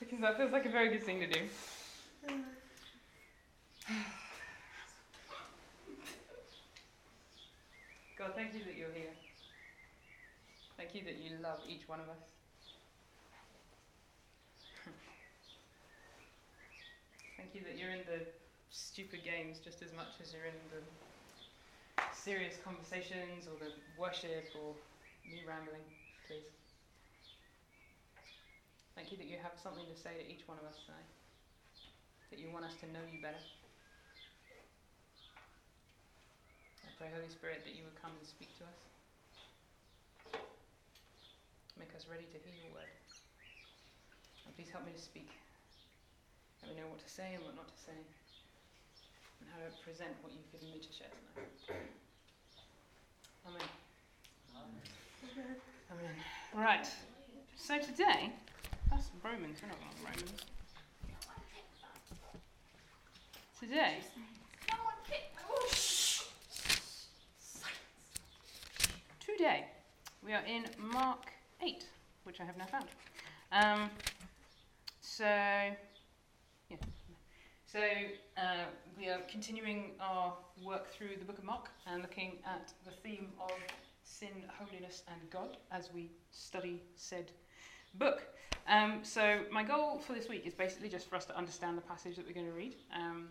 because that feels like a very good thing to do. God, thank you that you're here. Thank you that you love each one of us. Thank you that you're in the stupid games just as much as you're in the serious conversations or the worship or me rambling, please. Thank you that you have something to say to each one of us tonight, that you want us to know you better. I pray, Holy Spirit, that you would come and speak to us. Make us ready to hear your word. And please help me to speak. Let me know what to say and what not to say, and how to present what you've given me to share tonight. Amen. Amen. Amen. Right. So today, that's Romans. We're not on Romans. Today. Today, we are in Mark 8, which I have now found. Um, so, yeah. So, uh, we are continuing our work through the book of Mark and looking at the theme of sin, holiness, and God as we study said book. Um, so, my goal for this week is basically just for us to understand the passage that we're going to read. Um,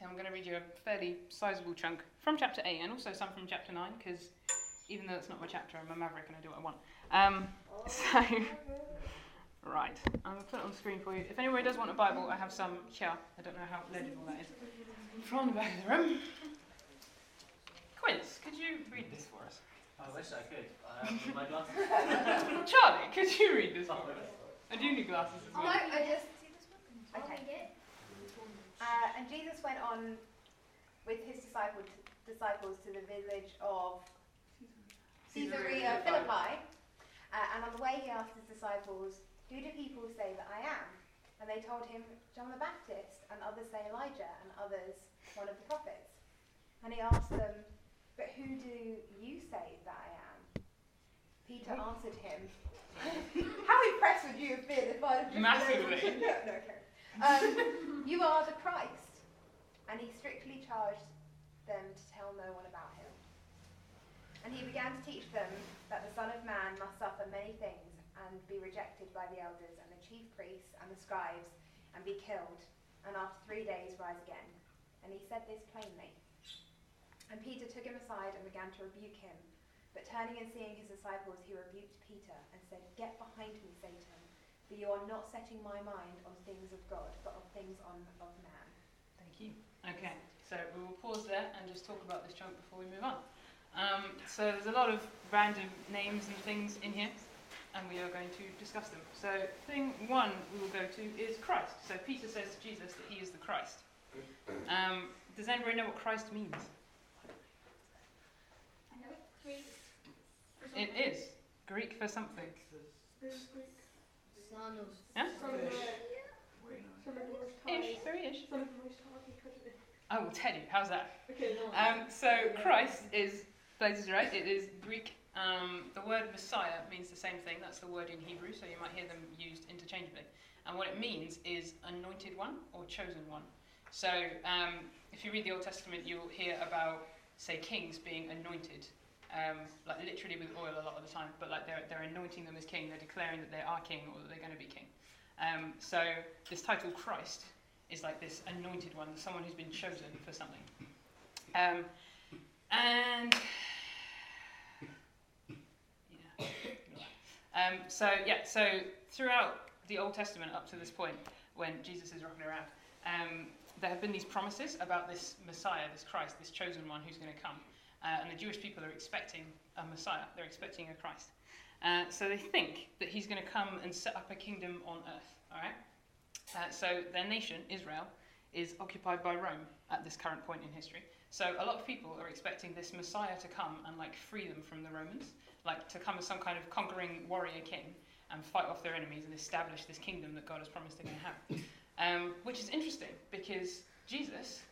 and I'm going to read you a fairly sizable chunk from chapter 8 and also some from chapter 9 because even though it's not my chapter, I'm a maverick and I do what I want. Um, so, right, I'm going to put it on the screen for you. If anybody does want a Bible, I have some here. I don't know how legible that is. From the back of the room. Quince, could you read this for us? I wish I could. I have my glasses. Charlie, could you read this for us? I do need glasses as No, well. I just. Okay. Uh, and Jesus went on with his disciples, disciples to the village of Caesarea Philippi. Uh, and on the way, he asked his disciples, Who do people say that I am? And they told him, John the Baptist, and others say Elijah, and others one of the prophets. And he asked them, But who do you say that I am? Peter answered him, How impressed would you have been if I'd have just Massively. no, no, okay. Um, you are the Christ. And he strictly charged them to tell no one about him. And he began to teach them that the Son of Man must suffer many things and be rejected by the elders and the chief priests and the scribes and be killed, and after three days rise again. And he said this plainly. And Peter took him aside and began to rebuke him. But turning and seeing his disciples, he rebuked Peter and said, Get behind me, Satan, for you are not setting my mind on things of God, but on things on, of man. Thank you. Okay, so we will pause there and just talk about this chunk before we move on. Um, so there's a lot of random names and things in here, and we are going to discuss them. So thing one we will go to is Christ. So Peter says to Jesus that he is the Christ. Um, does anybody know what Christ means? It is Greek for something. Son of Yeah? Son of the- son of the Most High. Ish, very ish. Son of the I will tell you. How's that? Okay. Um, so Christ is, Blaze is right, it is Greek. Um, the word Messiah means the same thing. That's the word in Hebrew, so you might hear them used interchangeably. And what it means is anointed one or chosen one. So um, if you read the Old Testament, you'll hear about, say, kings being anointed, um, like literally with oil a lot of the time, but like they're, they're anointing them as king, they're declaring that they are king or that they're going to be king. Um, so this title Christ is like this anointed one, someone who's been chosen for something. Um, and yeah. Um, so yeah, so throughout the Old Testament up to this point, when Jesus is rocking around, um, there have been these promises about this Messiah, this Christ, this chosen one who's going to come, uh, and the Jewish people are expecting a Messiah. They're expecting a Christ. Uh, so they think that he's going to come and set up a kingdom on earth. All right. Uh, so their nation, Israel, is occupied by Rome at this current point in history. So a lot of people are expecting this Messiah to come and like free them from the Romans, like to come as some kind of conquering warrior king and fight off their enemies and establish this kingdom that God has promised they're going to have. Um, which is interesting because Jesus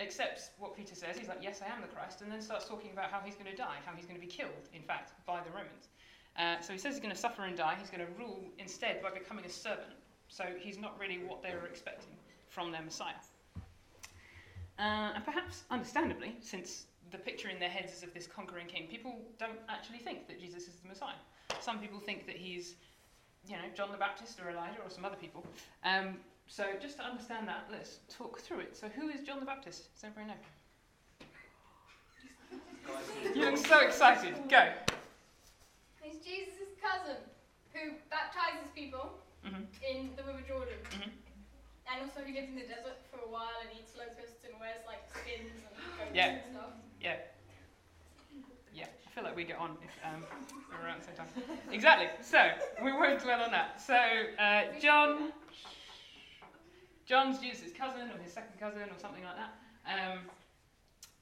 accepts what Peter says. He's like, "Yes, I am the Christ," and then starts talking about how he's going to die, how he's going to be killed, in fact, by the Romans. Uh, so he says he's going to suffer and die. He's going to rule instead by becoming a servant. So he's not really what they were expecting from their Messiah. Uh, and perhaps understandably, since the picture in their heads is of this conquering king, people don't actually think that Jesus is the Messiah. Some people think that he's, you know, John the Baptist or Elijah or some other people. Um, so just to understand that, let's talk through it. So who is John the Baptist? Does everybody know? You look so excited. Go. He's Jesus' cousin who baptizes people hmm in the River Jordan. Mhm. And also he lives in the desert for a while and eats locusts and wears like skins and goats Yeah. and stuff. Yeah. Yeah, I feel like we get on if um, we're around at the same time. Exactly. So we won't dwell on that. So uh, John, John's Jesus' cousin or his second cousin or something like that, um,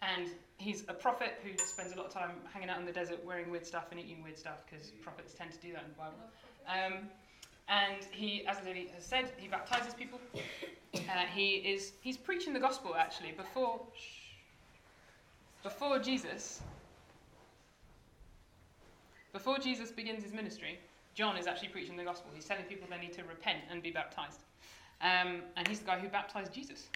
and he's a prophet who spends a lot of time hanging out in the desert, wearing weird stuff and eating weird stuff because prophets tend to do that in the Bible. Um, and he, as Lily has said, he baptizes people. Uh, he is he's preaching the gospel actually before before Jesus before Jesus begins his ministry. John is actually preaching the gospel. He's telling people they need to repent and be baptized. Um, and he's the guy who baptized Jesus.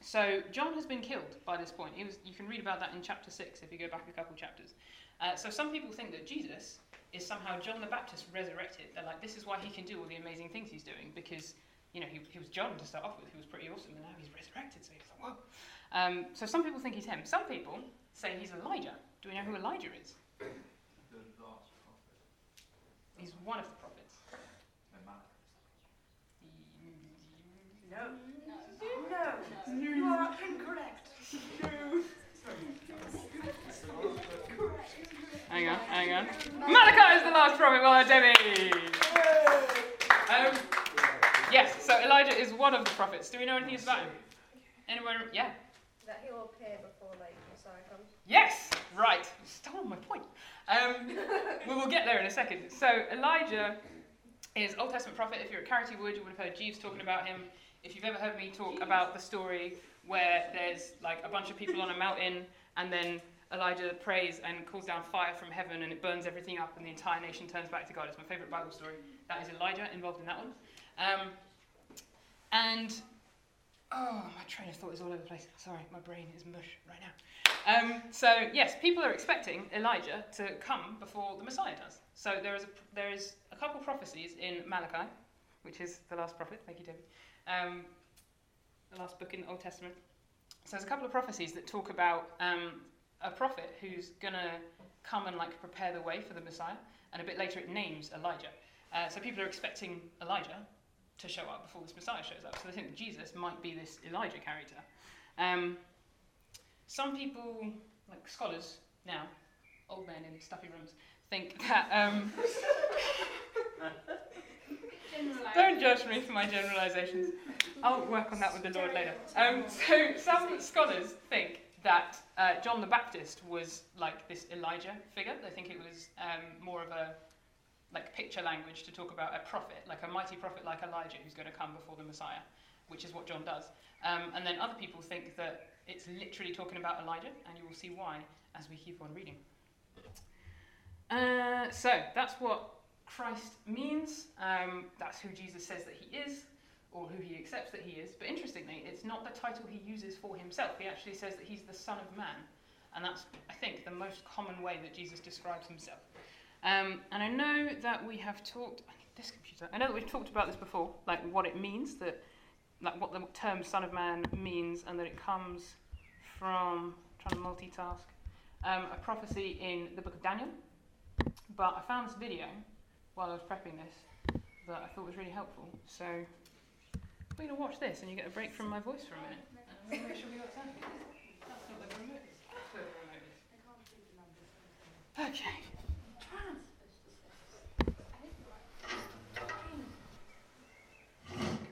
So John has been killed by this point. He was, you can read about that in chapter 6 if you go back a couple chapters. Uh, so some people think that Jesus is somehow John the Baptist resurrected. They're like, this is why he can do all the amazing things he's doing because, you know, he, he was John to start off with, who was pretty awesome, and now he's resurrected. So he's like, whoa. Um, so some people think he's him. Some people say he's Elijah. Do we know who Elijah is? The last prophet. He's one of the prophets. No matter. No. No. No. You are incorrect. No. Hang on, hang on. Malachi is the last prophet. Well done, Debbie. Um, yes, so Elijah is one of the prophets. Do we know anything about him? Anyone? Yeah. That he will appear before like Messiah comes. Yes. Right. You Stole my point. Um, we will get there in a second. So Elijah is Old Testament prophet. If you're at Carity Wood, you would have heard Jeeves talking about him. If you've ever heard me talk about the story where there's like a bunch of people on a mountain and then Elijah prays and calls down fire from heaven and it burns everything up and the entire nation turns back to God. It's my favourite Bible story. That is Elijah involved in that one. Um, and oh, my train of thought is all over the place. Sorry, my brain is mush right now. Um, so yes, people are expecting Elijah to come before the Messiah does. So there is a, there is a couple prophecies in Malachi, which is the last prophet. Thank you, David. Um, the last book in the Old Testament. So there's a couple of prophecies that talk about um, a prophet who's gonna come and like prepare the way for the Messiah, and a bit later it names Elijah. Uh, so people are expecting Elijah to show up before this Messiah shows up. So they think Jesus might be this Elijah character. Um, some people, like scholars now, old men in stuffy rooms, think that. Um. don't judge me for my generalizations. I'll work on that with the Lord later. Um, so some scholars think that uh, John the Baptist was like this Elijah figure. They think it was um, more of a like picture language to talk about a prophet, like a mighty prophet like Elijah who's going to come before the Messiah, which is what John does. Um, and then other people think that it's literally talking about Elijah, and you will see why as we keep on reading. Uh, so that's what Christ means. Um, that's who Jesus says that he is, or who he accepts that he is. But interestingly, it's not the title he uses for himself. He actually says that he's the Son of Man. And that's, I think, the most common way that Jesus describes himself. Um, and I know that we have talked, this computer, I know that we've talked about this before, like what it means, that, like what the term Son of Man means, and that it comes from, trying to multitask, um, a prophecy in the book of Daniel. But I found this video while I was prepping this that I thought was really helpful. So we're going to watch this and you get a break from my voice for a minute. And I'm make sure we got time. That's not the remote. That's where the remote is. Okay.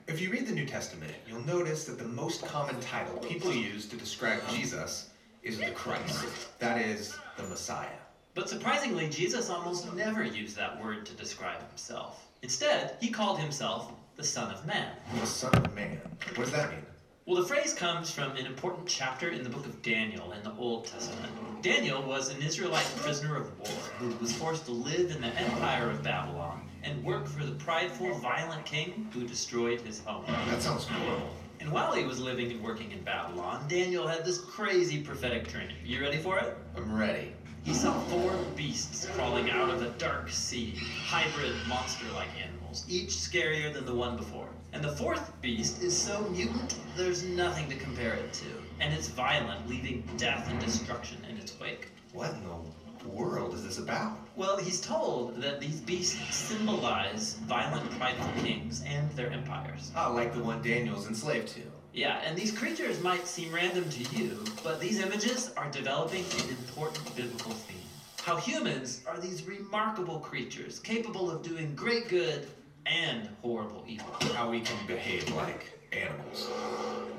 If you read the New Testament, you'll notice that the most common title people use to describe Jesus is the Christ. That is, the Messiah. But surprisingly, Jesus almost never used that word to describe himself. Instead, he called himself the Son of Man. The Son of Man. What does that mean? Well, the phrase comes from an important chapter in the book of Daniel in the Old Testament. Daniel was an Israelite prisoner of war who was forced to live in the empire of Babylon and work for the prideful, violent king who destroyed his home. That sounds horrible. And while he was living and working in Babylon, Daniel had this crazy prophetic dream. You ready for it? I'm ready. He saw four beasts crawling out of a dark sea, hybrid monster like animals, each scarier than the one before. And the fourth beast is so mutant, there's nothing to compare it to. And it's violent, leaving death and destruction in its wake. What in the world is this about? Well, he's told that these beasts symbolize violent, prideful kings and their empires. Oh, like the one Daniel's enslaved to. Yeah, and these creatures might seem random to you, but these images are developing an important biblical theme. How humans are these remarkable creatures, capable of doing great good and horrible evil. How we can behave like animals.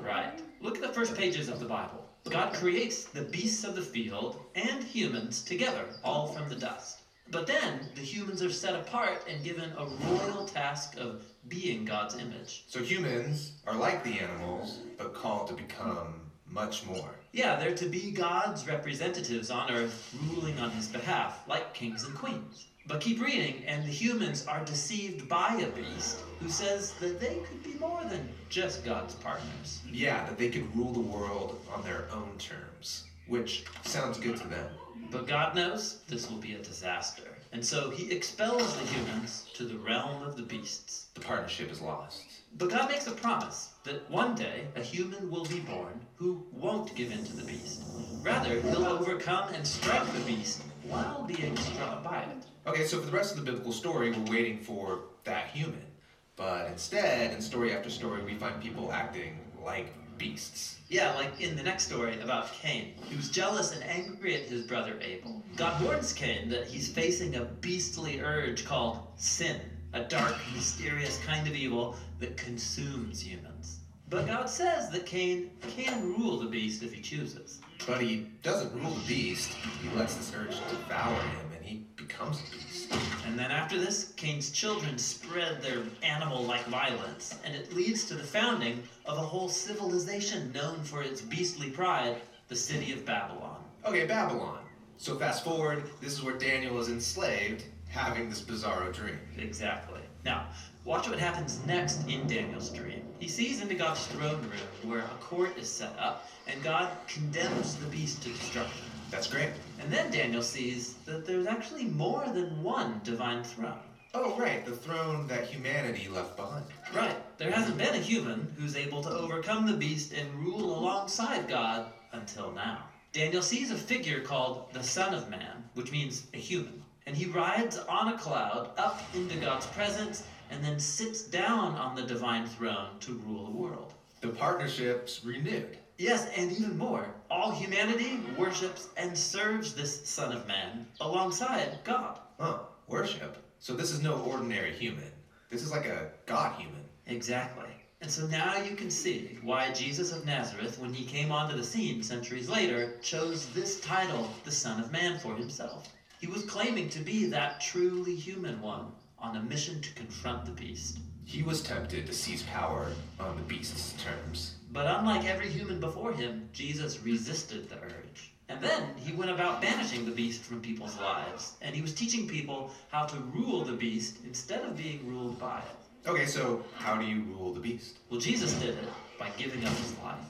Right. Look at the first pages of the Bible. God creates the beasts of the field and humans together, all from the dust. But then the humans are set apart and given a royal task of being God's image. So humans are like the animals, but called to become much more. Yeah, they're to be God's representatives on earth, ruling on his behalf, like kings and queens. But keep reading, and the humans are deceived by a beast who says that they could be more than just God's partners. Yeah, that they could rule the world on their own terms, which sounds good to them. But God knows this will be a disaster, and so he expels the humans to the realm of the beasts. The partnership is lost. But God makes a promise that one day a human will be born who won't give in to the beast. Rather, he'll overcome and strike the beast while being struck by it. Okay, so for the rest of the biblical story, we're waiting for that human. But instead, in story after story, we find people acting like beasts. Yeah, like in the next story about Cain, He was jealous and angry at his brother Abel. God warns Cain that he's facing a beastly urge called sin, a dark, mysterious kind of evil that consumes humans. But God says that Cain can rule the beast if he chooses. But he doesn't rule the beast, he lets this urge devour him, and he becomes a beast. And then after this, Cain's children spread their animal like violence, and it leads to the founding of a whole civilization known for its beastly pride, the city of Babylon. Okay, Babylon. So fast forward, this is where Daniel is enslaved, having this bizarro dream. Exactly. Now, watch what happens next in Daniel's dream. He sees into God's throne room where a court is set up, and God condemns the beast to destruction. That's great. And then Daniel sees that there's actually more than one divine throne. Oh, right, the throne that humanity left behind. Right, there hasn't been a human who's able to overcome the beast and rule alongside God until now. Daniel sees a figure called the Son of Man, which means a human, and he rides on a cloud up into God's presence and then sits down on the divine throne to rule the world. The partnership's renewed. Yes, and even more, all humanity worships and serves this Son of Man alongside God. Huh, worship. So this is no ordinary human. This is like a god human. Exactly. And so now you can see why Jesus of Nazareth, when he came onto the scene centuries later, chose this title, the Son of Man, for himself. He was claiming to be that truly human one on a mission to confront the beast. He was tempted to seize power on the beast's terms. But unlike every human before him, Jesus resisted the urge. And then he went about banishing the beast from people's lives, and he was teaching people how to rule the beast instead of being ruled by it. Okay, so how do you rule the beast? Well, Jesus did it by giving up his life.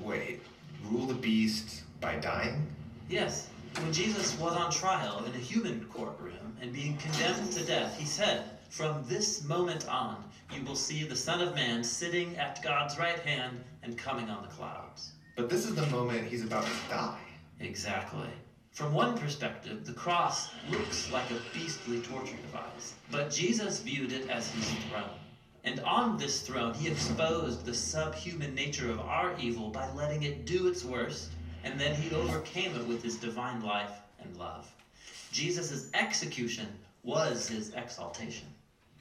Wait, rule the beast by dying? Yes, when Jesus was on trial in a human courtroom and being condemned to death, he said, From this moment on, you will see the Son of Man sitting at God's right hand and coming on the clouds. But this is the moment he's about to die. Exactly. From one perspective, the cross looks like a beastly torture device, but Jesus viewed it as his throne. And on this throne, he exposed the subhuman nature of our evil by letting it do its worst, and then he overcame it with his divine life and love. Jesus' execution was his exaltation.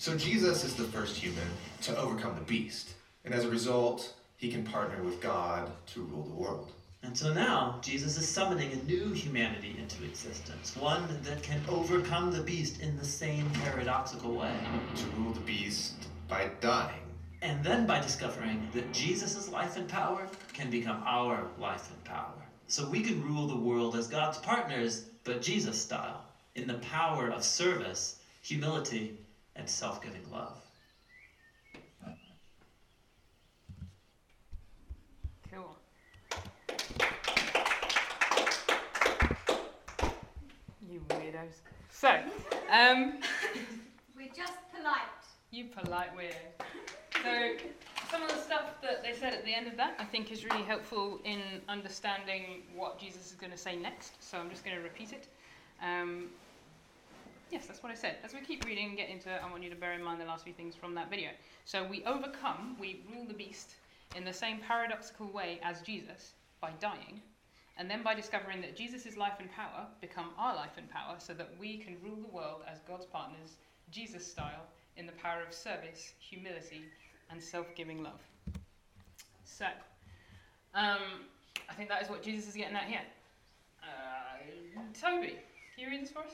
So Jesus is the first human to overcome the beast, and as a result, he can partner with God to rule the world. And so now, Jesus is summoning a new humanity into existence, one that can overcome the beast in the same paradoxical way. To rule the beast by dying. And then by discovering that Jesus' life and power can become our life and power. So we can rule the world as God's partners, but Jesus style, in the power of service, humility, and self giving love. Cool. You weirdos. So, um, We're just polite. you polite weirdo. So, some of the stuff that they said at the end of that I think is really helpful in understanding what Jesus is going to say next. So, I'm just going to repeat it. Um, yes, that's what I said. As we keep reading and get into it, I want you to bear in mind the last few things from that video. So, we overcome, we rule the beast in the same paradoxical way as Jesus by dying, and then by discovering that Jesus' life and power become our life and power so that we can rule the world as God's partners, Jesus style, in the power of service, humility, and self giving love. So, um, I think that is what Jesus is getting at here. Uh, Toby, can you read this for us?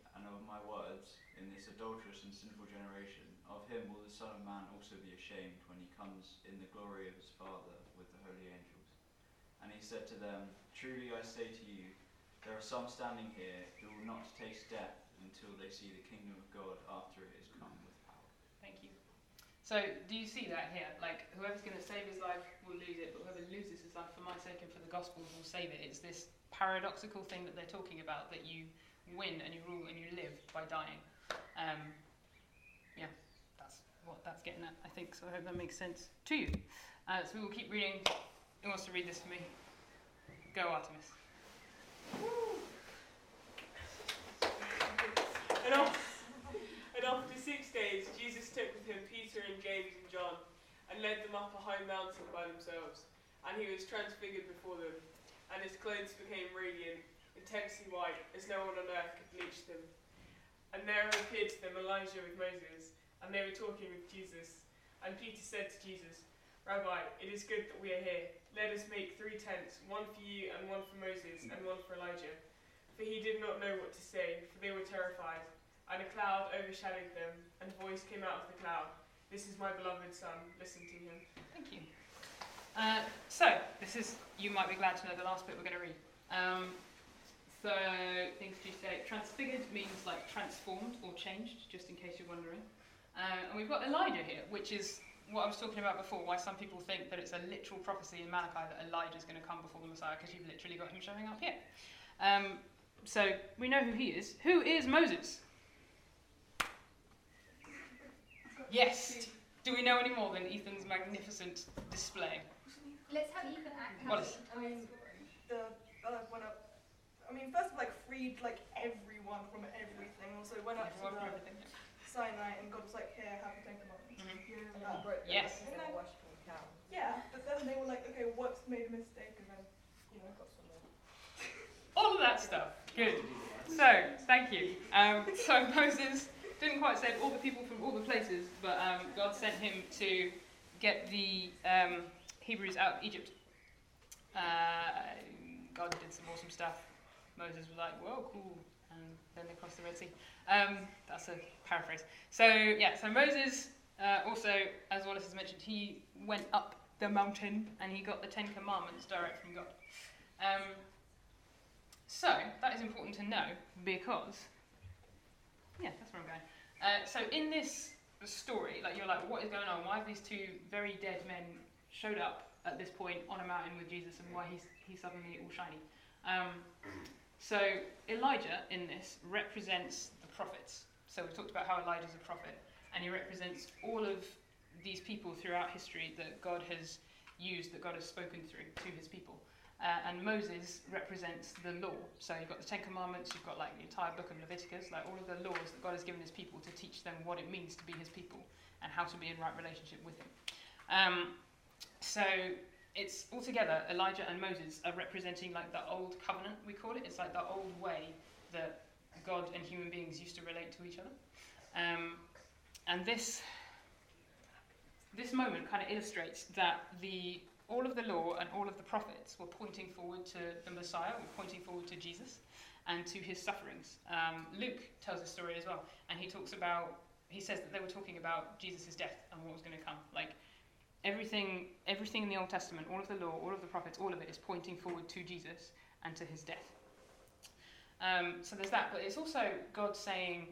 and of my words in this adulterous and sinful generation, of him will the Son of Man also be ashamed when he comes in the glory of his Father with the holy angels. And he said to them, Truly I say to you, there are some standing here who will not taste death until they see the kingdom of God after it is come with power. Thank you. So, do you see that here? Like, whoever's going to save his life will lose it, but whoever loses his life for my sake and for the gospel will save it. It's this paradoxical thing that they're talking about that you win and you rule and you live by dying. Um, yeah, that's what that's getting at, I think. So, I hope that makes sense to you. Uh, so, we will keep reading. Who wants to read this for me? Go, Artemis. And after, and after six days, Jesus took with him Peter and James and John and led them up a high mountain by themselves. And he was transfigured before them, and his clothes became radiant, intensely white, as no one on earth could bleach them. And there appeared to them Elijah with Moses, and they were talking with Jesus. And Peter said to Jesus, Rabbi, it is good that we are here. Let us make three tents, one for you, and one for Moses, and one for Elijah. For he did not know what to say, for they were terrified. And a cloud overshadowed them, and a voice came out of the cloud This is my beloved Son, listen to him. Thank you. Uh, so, this is, you might be glad to know the last bit we're going to read. Um, so, things to say. Transfigured means like transformed or changed, just in case you're wondering. Uh, and we've got Elijah here, which is what I was talking about before, why some people think that it's a literal prophecy in Malachi that Elijah's going to come before the Messiah, because you've literally got him showing up here. Um, so, we know who he is. Who is Moses? Yes. Do we know any more than Ethan's magnificent display? Let's have you can act. What is- I mean, the uh, went up. I mean, first of all, like freed like everyone from everything. Also went up Everyone for to everything. the Sinai and God was like, "Here, have the Ten Commandments." Mhm. And that broke them. Yes. And then, yeah, but then they were like, "Okay, what's made a mistake?" And then, you know, got some more. All of that stuff. Good. So, thank you. Um, so, Moses didn't quite save all the people from all the places, but um, God sent him to get the um, Hebrews out of Egypt. Uh, God did some awesome stuff. Moses was like, whoa, cool. And then they crossed the Red Sea. Um, that's a paraphrase. So, yeah, so Moses uh, also, as Wallace has mentioned, he went up the mountain and he got the Ten Commandments direct from God. Um, so, that is important to know because, yeah, that's where I'm going. Uh, so, in this story, like, you're like, what is going on? Why have these two very dead men showed up at this point on a mountain with Jesus and why he's, he's suddenly all shiny? Um, so, Elijah in this represents the prophets. So, we talked about how Elijah's a prophet, and he represents all of these people throughout history that God has used, that God has spoken through to his people. Uh, and Moses represents the law. So you've got the Ten Commandments, you've got like the entire book of Leviticus, like all of the laws that God has given his people to teach them what it means to be his people and how to be in right relationship with him. Um, so it's altogether Elijah and Moses are representing like the old covenant, we call it. It's like the old way that God and human beings used to relate to each other. Um, and this this moment kind of illustrates that the all of the law and all of the prophets were pointing forward to the Messiah, were pointing forward to Jesus and to his sufferings. Um, Luke tells a story as well, and he talks about he says that they were talking about Jesus' death and what was going to come. Like everything, everything in the Old Testament, all of the law, all of the prophets, all of it is pointing forward to Jesus and to his death. Um, so there's that, but it's also God saying,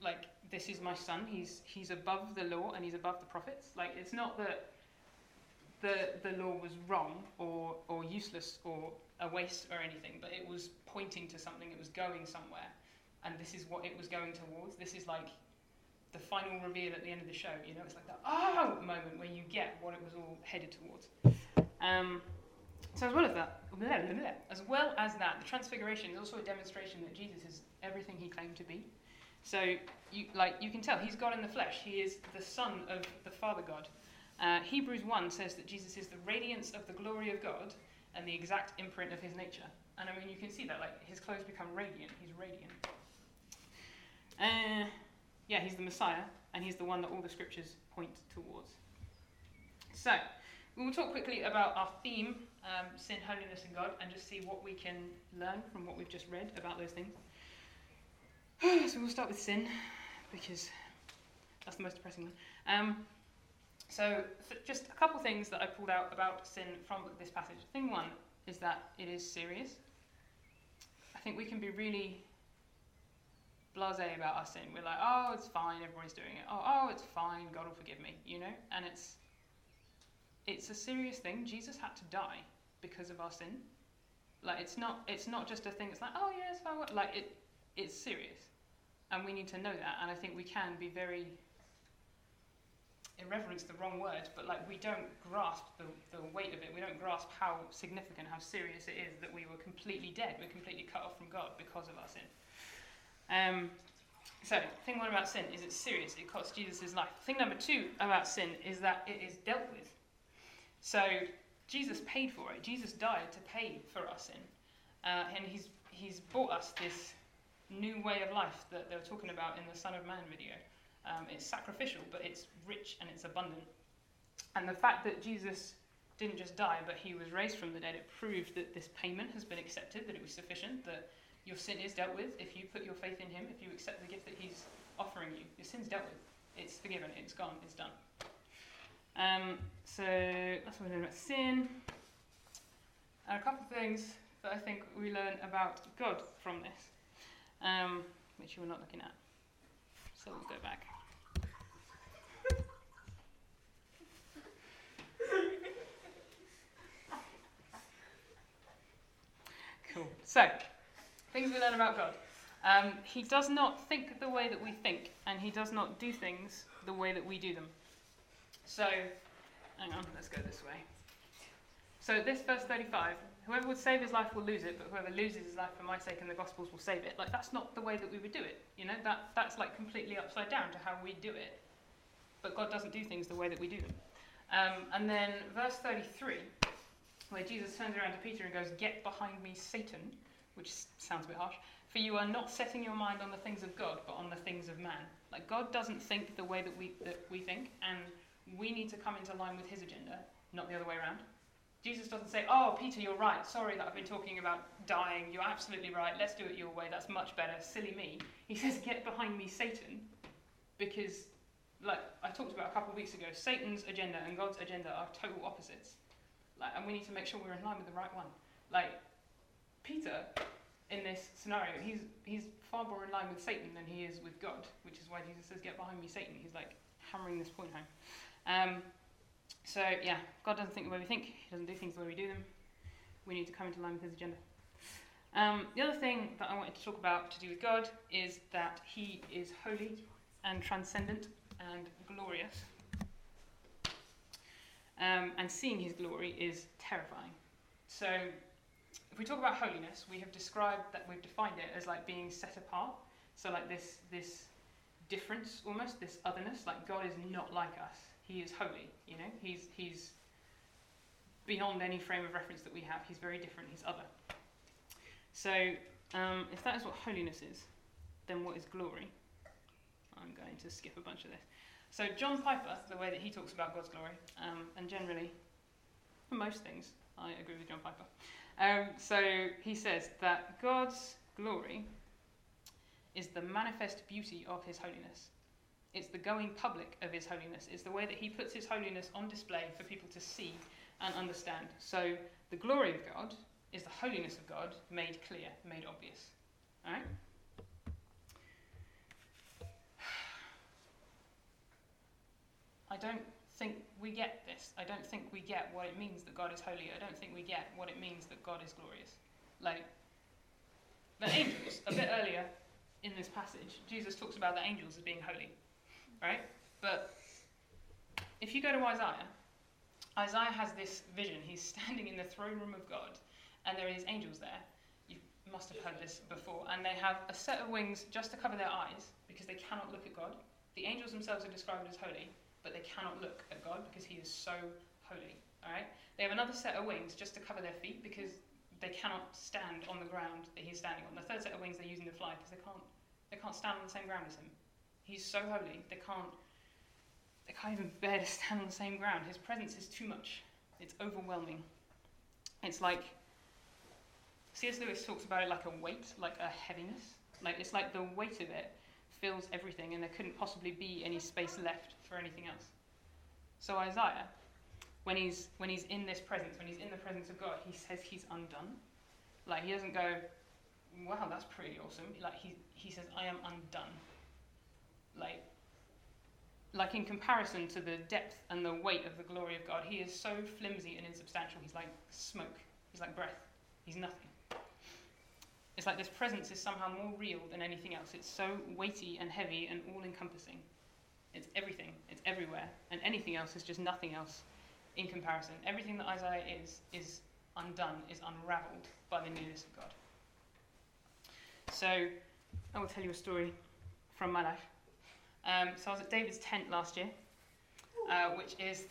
like, this is my son. He's he's above the law and he's above the prophets. Like, it's not that the the law was wrong or or useless or a waste or anything, but it was pointing to something. It was going somewhere, and this is what it was going towards. This is like the final reveal at the end of the show. You know, it's like the oh moment where you get what it was all headed towards. Um, so as well as that, as well as that, the transfiguration is also a demonstration that Jesus is everything he claimed to be. So you like you can tell he's God in the flesh. He is the Son of the Father God. Uh, Hebrews 1 says that Jesus is the radiance of the glory of God and the exact imprint of his nature. And I mean, you can see that, like, his clothes become radiant. He's radiant. Uh, yeah, he's the Messiah, and he's the one that all the scriptures point towards. So, we will talk quickly about our theme, um, sin, holiness, and God, and just see what we can learn from what we've just read about those things. so, we'll start with sin, because that's the most depressing one. Um, so, just a couple things that I pulled out about sin from this passage. Thing one is that it is serious. I think we can be really blasé about our sin. We're like, oh, it's fine, everybody's doing it. Oh, oh, it's fine, God will forgive me, you know? And it's it's a serious thing. Jesus had to die because of our sin. Like it's not it's not just a thing. It's like, oh yeah, it's fine. Like it it's serious, and we need to know that. And I think we can be very irreverence the wrong word, but like we don't grasp the, the weight of it. We don't grasp how significant, how serious it is that we were completely dead. We're completely cut off from God because of our sin. Um, so, thing one about sin is it's serious. It costs Jesus' life. Thing number two about sin is that it is dealt with. So, Jesus paid for it. Jesus died to pay for our sin. Uh, and he's, he's brought us this new way of life that they were talking about in the Son of Man video. Um, it's sacrificial, but it's rich and it's abundant. And the fact that Jesus didn't just die, but he was raised from the dead, it proved that this payment has been accepted, that it was sufficient, that your sin is dealt with if you put your faith in him, if you accept the gift that he's offering you. Your sin's dealt with. It's forgiven, it's gone, it's done. Um, so that's what we learn about sin. And a couple of things that I think we learn about God from this, um, which you were not looking at. So we'll go back. cool. So, things we learn about God. Um, he does not think the way that we think, and he does not do things the way that we do them. So, hang on, let's go this way. So, this verse 35 whoever would save his life will lose it, but whoever loses his life for my sake and the gospel's will save it. Like, that's not the way that we would do it. You know, that, that's like completely upside down to how we do it. But God doesn't do things the way that we do them. Um, and then verse 33, where Jesus turns around to Peter and goes, Get behind me, Satan, which sounds a bit harsh, for you are not setting your mind on the things of God, but on the things of man. Like, God doesn't think the way that we, that we think, and we need to come into line with his agenda, not the other way around. Jesus doesn't say, Oh, Peter, you're right. Sorry that I've been talking about dying. You're absolutely right. Let's do it your way. That's much better. Silly me. He says, Get behind me, Satan. Because, like I talked about a couple of weeks ago, Satan's agenda and God's agenda are total opposites. Like, and we need to make sure we're in line with the right one. Like, Peter, in this scenario, he's, he's far more in line with Satan than he is with God, which is why Jesus says, Get behind me, Satan. He's like hammering this point home. Um, so, yeah, God doesn't think the way we think, He doesn't do things the way we do them. We need to come into line with His agenda. Um, the other thing that I wanted to talk about to do with God is that He is holy and transcendent and glorious. Um, and seeing His glory is terrifying. So, if we talk about holiness, we have described that we've defined it as like being set apart. So, like this, this difference almost, this otherness, like God is not like us He is holy, you know? He's, he's beyond any frame of reference that we have. He's very different, he's other. So, um, if that is what holiness is, then what is glory? I'm going to skip a bunch of this. So, John Piper, the way that he talks about God's glory, um, and generally, for most things, I agree with John Piper. Um, so, he says that God's glory is the manifest beauty of his holiness. It's the going public of his holiness. It's the way that he puts his holiness on display for people to see and understand. So, the glory of God is the holiness of God made clear, made obvious. Alright? I don't think we get this. I don't think we get what it means that God is holy. I don't think we get what it means that God is glorious. Like, the angels, a bit earlier in this passage, Jesus talks about the angels as being holy, right? But if you go to Isaiah, Isaiah has this vision. He's standing in the throne room of God, and there is angels there. You must have heard this before. And they have a set of wings just to cover their eyes because they cannot look at God. The angels themselves are described as holy, but they cannot look at God because He is so holy. All right. They have another set of wings just to cover their feet because they cannot stand on the ground that He's standing on. The third set of wings they're using to fly because they can't they can't stand on the same ground as Him. He's so holy they can't they can't even bear to stand on the same ground. His presence is too much. It's overwhelming. It's like C.S. Lewis talks about it like a weight, like a heaviness. Like it's like the weight of it fills everything, and there couldn't possibly be any space left for anything else. So Isaiah, when he's when he's in this presence, when he's in the presence of God, he says he's undone. Like he doesn't go, "Wow, that's pretty awesome." Like he he says, "I am undone." Like like in comparison to the depth and the weight of the glory of God, he is so flimsy and insubstantial. He's like smoke. He's like breath. He's nothing. It's like this presence is somehow more real than anything else. It's so weighty and heavy and all encompassing. It's everything, it's everywhere. And anything else is just nothing else in comparison. Everything that Isaiah is, is undone, is unraveled by the nearness of God. So, I will tell you a story from my life. Um, so I was at David's tent last year, uh, which is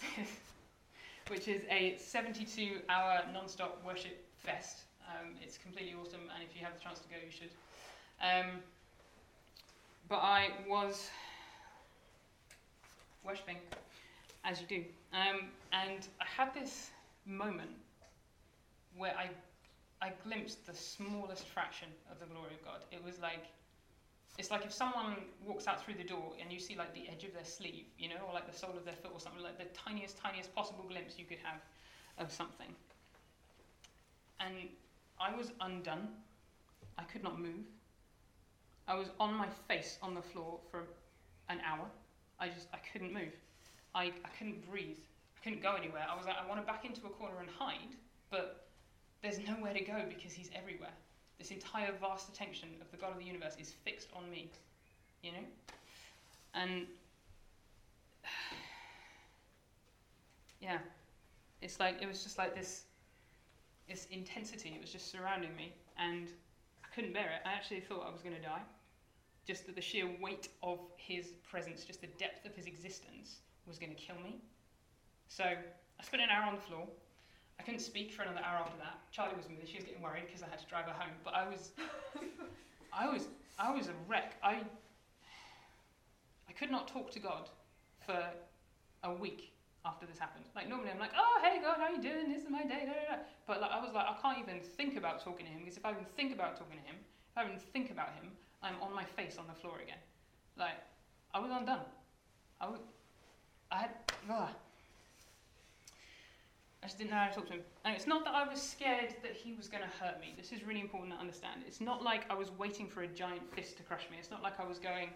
which is a 72-hour non-stop worship fest. Um, it's completely awesome, and if you have the chance to go, you should. Um, but I was worshipping, as you do, um, and I had this moment where I I glimpsed the smallest fraction of the glory of God. It was like it's like if someone walks out through the door and you see like the edge of their sleeve, you know, or like the sole of their foot or something, like the tiniest, tiniest possible glimpse you could have of something. And I was undone. I could not move. I was on my face on the floor for an hour. I just, I couldn't move. I, I couldn't breathe. I couldn't go anywhere. I was like, I want to back into a corner and hide, but there's nowhere to go because he's everywhere. This entire vast attention of the God of the universe is fixed on me, you know? And yeah, it's like, it was just like this, this intensity, it was just surrounding me, and I couldn't bear it. I actually thought I was going to die. Just that the sheer weight of his presence, just the depth of his existence, was going to kill me. So I spent an hour on the floor, I couldn't speak for another hour after that. Charlie was with me. She was getting worried because I had to drive her home. But I was, I was, I was a wreck. I, I could not talk to God for a week after this happened. Like normally I'm like, oh hey God, how you doing? This is my day. Da, da, da. But like I was like, I can't even think about talking to him because if I even think about talking to him, if I even think about him, I'm on my face on the floor again. Like I was undone. I was, I had. Ugh. I just didn't know how to talk to him. And it's not that I was scared that he was going to hurt me. This is really important to understand. It's not like I was waiting for a giant fist to crush me. It's not like I was going,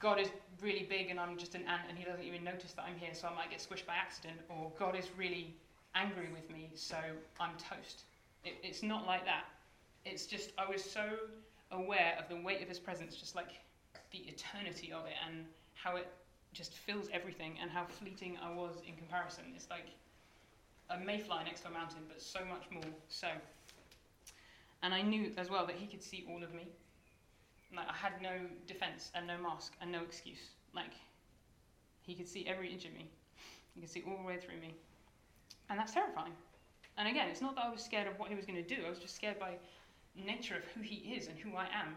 God is really big and I'm just an ant and he doesn't even notice that I'm here, so I might get squished by accident. Or God is really angry with me, so I'm toast. It, it's not like that. It's just, I was so aware of the weight of his presence, just like the eternity of it and how it just fills everything and how fleeting I was in comparison. It's like, a mayfly next to a mountain, but so much more so. And I knew as well that he could see all of me. Like I had no defense and no mask and no excuse. Like He could see every inch of me. He could see all the way through me. And that's terrifying. And again, it's not that I was scared of what he was going to do, I was just scared by nature of who he is and who I am.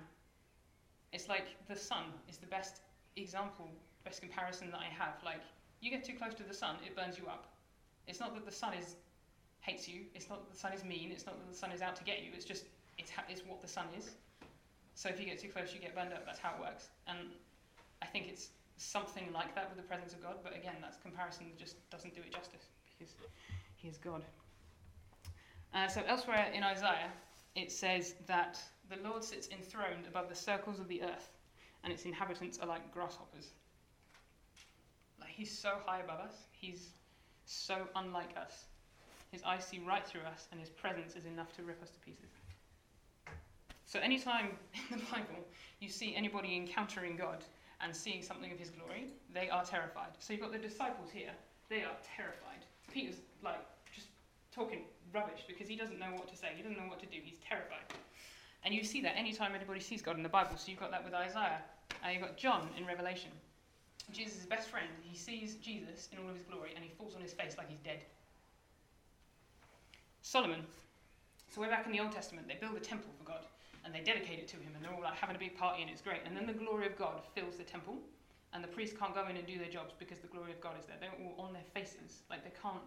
It's like the sun is the best example, best comparison that I have. Like, you get too close to the sun, it burns you up. It's not that the sun is hates you. It's not that the sun is mean. It's not that the sun is out to get you. It's just it's, ha- it's what the sun is. So if you get too close, you get burned up. That's how it works. And I think it's something like that with the presence of God. But again, that's comparison that just doesn't do it justice because He is God. Uh, so elsewhere in Isaiah, it says that the Lord sits enthroned above the circles of the earth, and its inhabitants are like grasshoppers. Like He's so high above us. He's so unlike us. His eyes see right through us, and his presence is enough to rip us to pieces. So, anytime in the Bible you see anybody encountering God and seeing something of his glory, they are terrified. So, you've got the disciples here, they are terrified. Peter's like just talking rubbish because he doesn't know what to say, he doesn't know what to do, he's terrified. And you see that anytime anybody sees God in the Bible. So, you've got that with Isaiah, and you've got John in Revelation. Jesus' best friend, he sees Jesus in all of his glory and he falls on his face like he's dead. Solomon. So way back in the Old Testament, they build a temple for God and they dedicate it to him, and they're all like having a big party, and it's great. And then the glory of God fills the temple, and the priests can't go in and do their jobs because the glory of God is there. They're all on their faces, like they can't,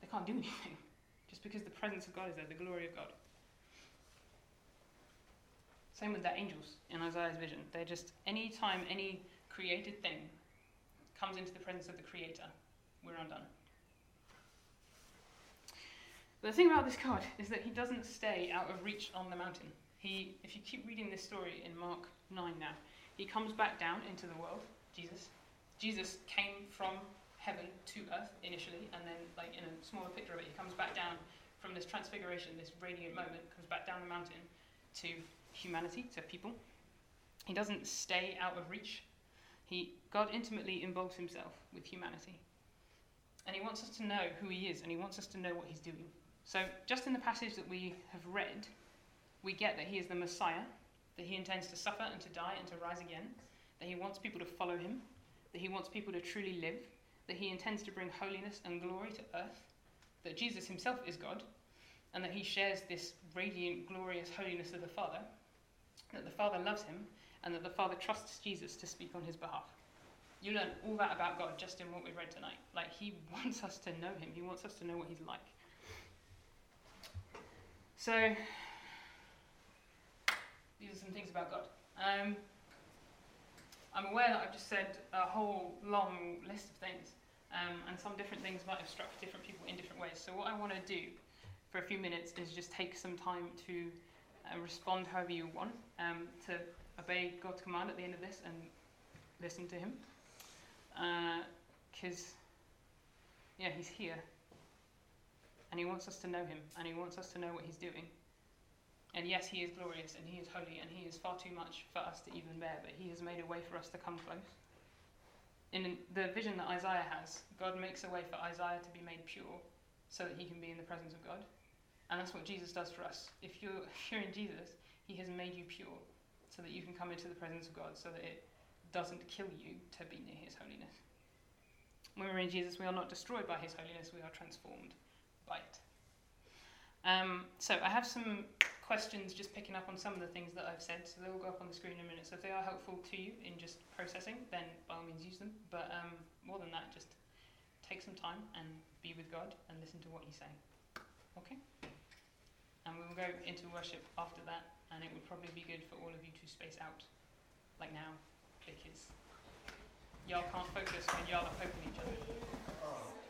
they can't do anything, just because the presence of God is there, the glory of God. Same with the angels in Isaiah's vision. They're just any time any created thing comes into the presence of the Creator, we're undone. But the thing about this God is that he doesn't stay out of reach on the mountain. He, if you keep reading this story in Mark 9 now, he comes back down into the world, Jesus. Jesus came from heaven to earth initially, and then, like in a smaller picture of it, he comes back down from this transfiguration, this radiant moment, comes back down the mountain to humanity, to people. He doesn't stay out of reach. He, God intimately involves himself with humanity. And he wants us to know who he is, and he wants us to know what he's doing. So, just in the passage that we have read, we get that he is the Messiah, that he intends to suffer and to die and to rise again, that he wants people to follow him, that he wants people to truly live, that he intends to bring holiness and glory to earth, that Jesus himself is God, and that he shares this radiant, glorious holiness of the Father, that the Father loves him, and that the Father trusts Jesus to speak on his behalf. You learn all that about God just in what we read tonight. Like, he wants us to know him, he wants us to know what he's like. So, these are some things about God. Um, I'm aware that I've just said a whole long list of things, um, and some different things might have struck different people in different ways. So, what I want to do for a few minutes is just take some time to uh, respond however you want, um, to obey God's command at the end of this and listen to Him. Because, uh, yeah, He's here. And He wants us to know Him, and He wants us to know what He's doing. And yes, He is glorious, and He is holy, and He is far too much for us to even bear, but He has made a way for us to come close. In the vision that Isaiah has, God makes a way for Isaiah to be made pure so that he can be in the presence of God. And that's what Jesus does for us. If you're, if you're in Jesus, He has made you pure so that you can come into the presence of God, so that it doesn't kill you to be near His holiness. When we're in Jesus, we are not destroyed by His holiness, we are transformed by it. Um, so I have some questions just picking up on some of the things that I've said, so they'll go up on the screen in a minute. So if they are helpful to you in just processing, then by all means use them. But um, more than that, just take some time and be with God and listen to what He's saying. Okay? And we will go into worship after that, and it would probably be good for all of you to space out, like now, because y'all can't focus when y'all are poking each other.